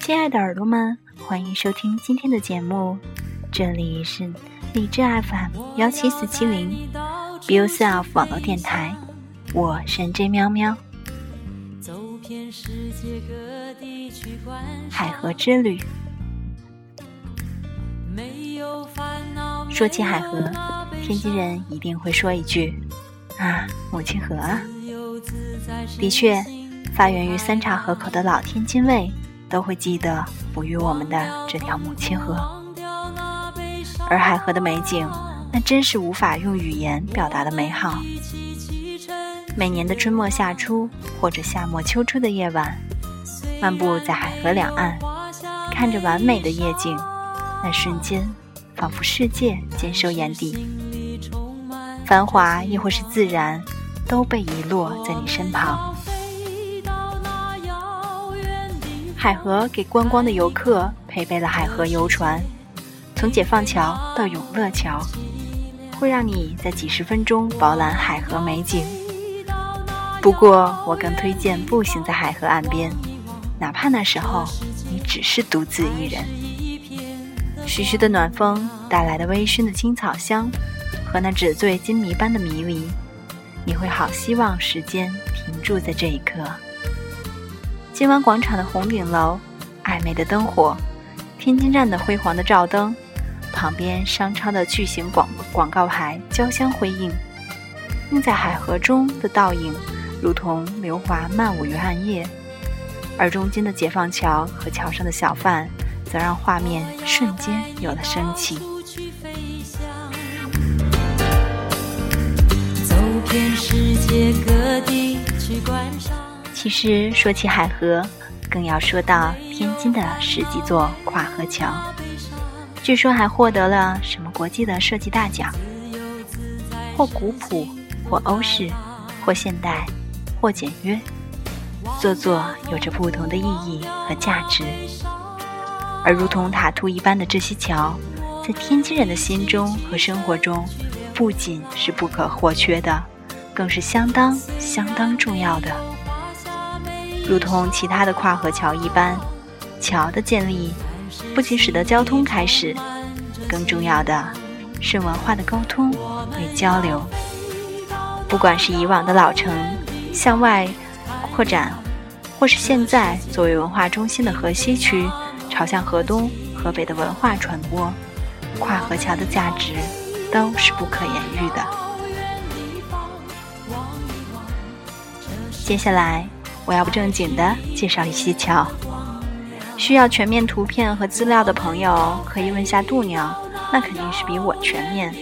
亲爱的耳朵们，欢迎收听今天的节目，这里是荔枝 FM 幺七四七零 Be Yourself 网络电台，我是 J 喵喵。海河之旅。说起海河，天津人一定会说一句：“啊，母亲河啊！”的确，发源于三岔河口的老天津卫都会记得哺育我们的这条母亲河。而海河的美景，那真是无法用语言表达的美好。每年的春末夏初，或者夏末秋初的夜晚，漫步在海河两岸，看着完美的夜景，那瞬间。仿佛世界尽收眼底，繁华亦或是自然，都被遗落在你身旁。海河给观光的游客配备了海河游船，从解放桥到永乐桥，会让你在几十分钟饱览海河美景。不过，我更推荐步行在海河岸边，哪怕那时候你只是独自一人。徐徐的暖风带来的微醺的青草香，和那纸醉金迷般的迷离，你会好希望时间停住在这一刻。金湾广场的红顶楼，暧昧的灯火，天津站的辉煌的照灯，旁边商超的巨型广广告牌交相辉映，映在海河中的倒影，如同流华漫舞于暗夜，而中间的解放桥和桥上的小贩。则让画面瞬间有了生气。走遍世界各地去观赏其实说起海河，更要说到天津的十几座跨河桥，据说还获得了什么国际的设计大奖，或古朴，或欧式，或现代，或简约，座座有着不同的意义和价值。而如同塔图一般的这些桥，在天津人的心中和生活中，不仅是不可或缺的，更是相当相当重要的。如同其他的跨河桥一般，桥的建立不仅使得交通开始，更重要的是文化的沟通与交流。不管是以往的老城向外扩展，或是现在作为文化中心的河西区。朝向河东、河北的文化传播，跨河桥的价值都是不可言喻的。接下来，我要不正经的介绍一些桥。需要全面图片和资料的朋友，可以问下度娘，那肯定是比我全面。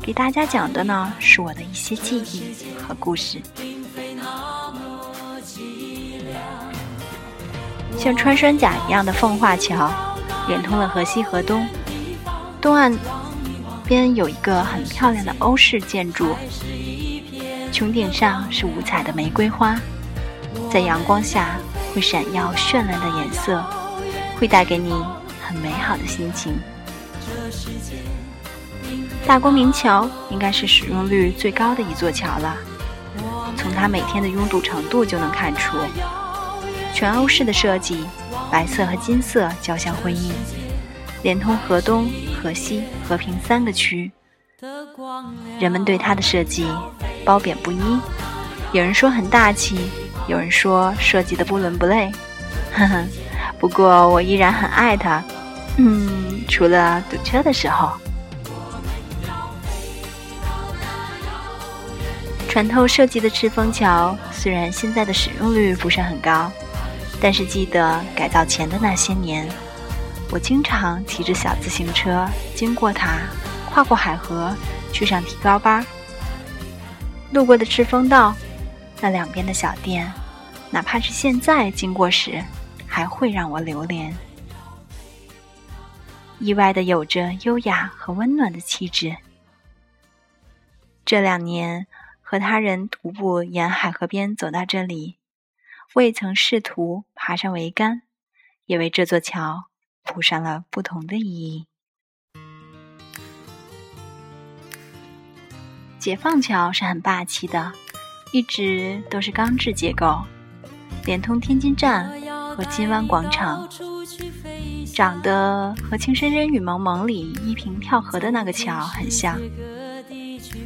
给大家讲的呢，是我的一些记忆和故事。像穿山甲一样的奉化桥，连通了河西河东。东岸边有一个很漂亮的欧式建筑，穹顶上是五彩的玫瑰花，在阳光下会闪耀绚烂的颜色，会带给你很美好的心情。大光明桥应该是使用率最高的一座桥了，从它每天的拥堵程度就能看出。全欧式的设计，白色和金色交相辉映，连通河东、河西、和平三个区。人们对它的设计褒贬不一，有人说很大气，有人说设计的不伦不类。呵呵，不过我依然很爱它。嗯，除了堵车的时候。穿透设计的赤峰桥，虽然现在的使用率不是很高。但是记得改造前的那些年，我经常骑着小自行车经过它，跨过海河去上提高班。路过的赤峰道，那两边的小店，哪怕是现在经过时，还会让我流连。意外的有着优雅和温暖的气质。这两年和他人徒步沿海河边走到这里。未曾试图爬上桅杆，也为这座桥铺上了不同的意义。解放桥是很霸气的，一直都是钢制结构，连通天津站和金湾广场，长得和《情深深雨蒙蒙》里依萍跳河的那个桥很像。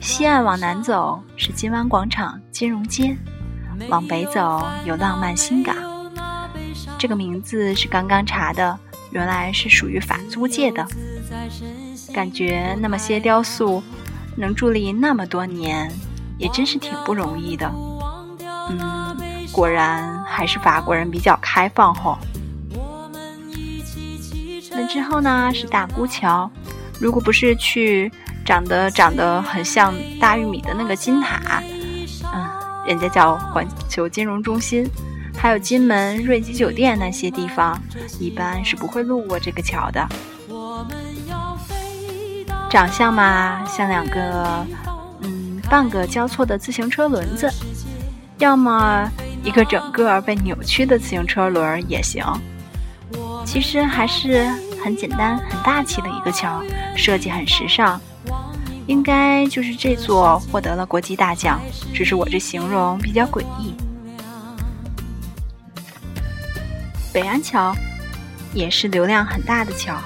西岸往南走是金湾广场、金融街，往北走有浪漫新港。这个名字是刚刚查的，原来是属于法租界的。感觉那么些雕塑能伫立那么多年，也真是挺不容易的。嗯，果然还是法国人比较开放吼。那之后呢是大沽桥，如果不是去长得长得很像大玉米的那个金塔，嗯，人家叫环球金融中心，还有金门瑞吉酒店那些地方，一般是不会路过这个桥的。长相嘛，像两个嗯半个交错的自行车轮子，要么一个整个被扭曲的自行车轮也行。其实还是很简单、很大气的一个桥，设计很时尚，应该就是这座获得了国际大奖。只是我这形容比较诡异。北安桥也是流量很大的桥，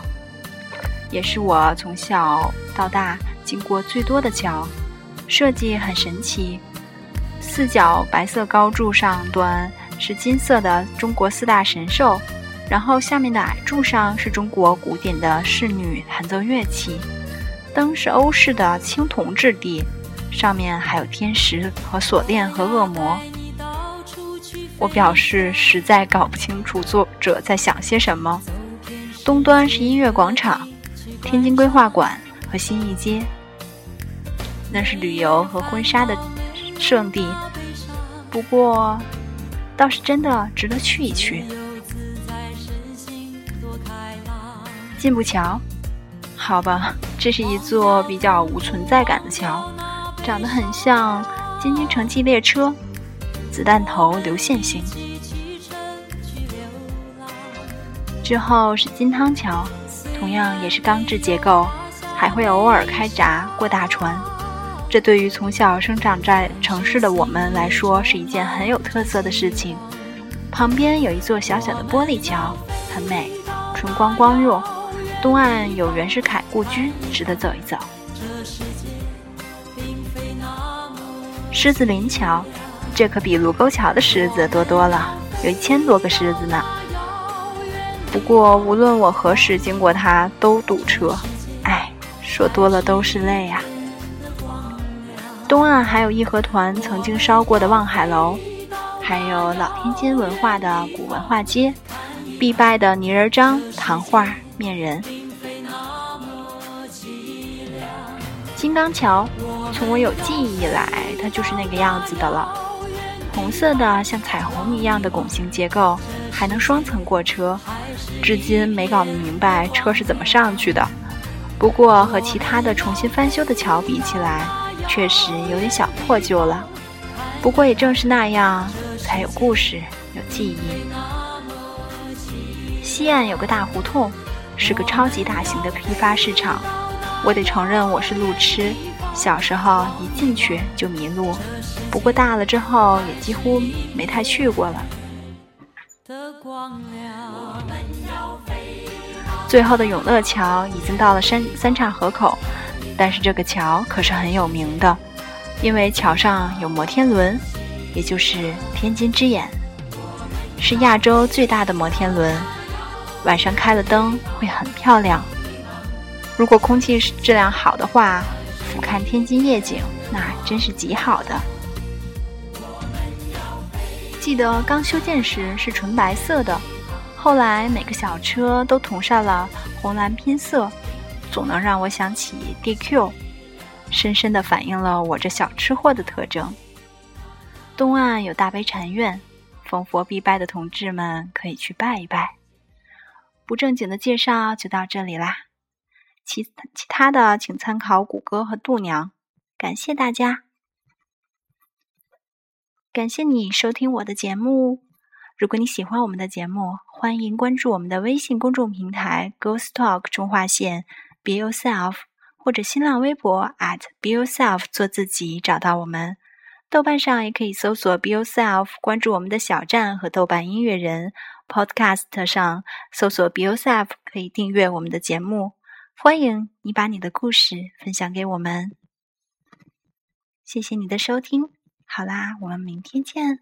也是我从小到大经过最多的桥，设计很神奇，四角白色高柱上端是金色的中国四大神兽。然后下面的矮柱上是中国古典的仕女弹奏乐器，灯是欧式的青铜质地，上面还有天使和锁链和恶魔。我表示实在搞不清楚作者在想些什么。东端是音乐广场、天津规划馆和新义街，那是旅游和婚纱的圣地，不过倒是真的值得去一去。进步桥，好吧，这是一座比较无存在感的桥，长得很像京津城际列车，子弹头流线型。之后是金汤桥，同样也是钢制结构，还会偶尔开闸过大船。这对于从小生长在城市的我们来说是一件很有特色的事情。旁边有一座小小的玻璃桥，很美，春光光润。东岸有袁世凯故居，值得走一走。狮子林桥，这可比卢沟桥的狮子多多了，有一千多个狮子呢。不过无论我何时经过它，都堵车。哎，说多了都是泪啊。东岸还有义和团曾经烧过的望海楼，还有老天津文化的古文化街，必拜的泥人张、糖画。面人，金刚桥，从我有记忆以来，它就是那个样子的了。红色的像彩虹一样的拱形结构，还能双层过车，至今没搞明白车是怎么上去的。不过和其他的重新翻修的桥比起来，确实有点小破旧了。不过也正是那样，才有故事，有记忆。西岸有个大胡同。是个超级大型的批发市场，我得承认我是路痴，小时候一进去就迷路，不过大了之后也几乎没太去过了。最后的永乐桥已经到了三三岔河口，但是这个桥可是很有名的，因为桥上有摩天轮，也就是天津之眼，是亚洲最大的摩天轮。晚上开了灯会很漂亮。如果空气质量好的话，俯瞰天津夜景，那真是极好的。记得刚修建时是纯白色的，后来每个小车都涂上了红蓝拼色，总能让我想起 DQ，深深的反映了我这小吃货的特征。东岸有大悲禅院，逢佛必拜的同志们可以去拜一拜。不正经的介绍就到这里啦，其其他的请参考谷歌和度娘。感谢大家，感谢你收听我的节目。如果你喜欢我们的节目，欢迎关注我们的微信公众平台 “Ghost Talk 中划线 Be Yourself”，或者新浪微博 at Be Yourself 做自己找到我们。豆瓣上也可以搜索 Be Yourself，关注我们的小站和豆瓣音乐人。Podcast 上搜索 Be Yourself，可以订阅我们的节目。欢迎你把你的故事分享给我们。谢谢你的收听，好啦，我们明天见。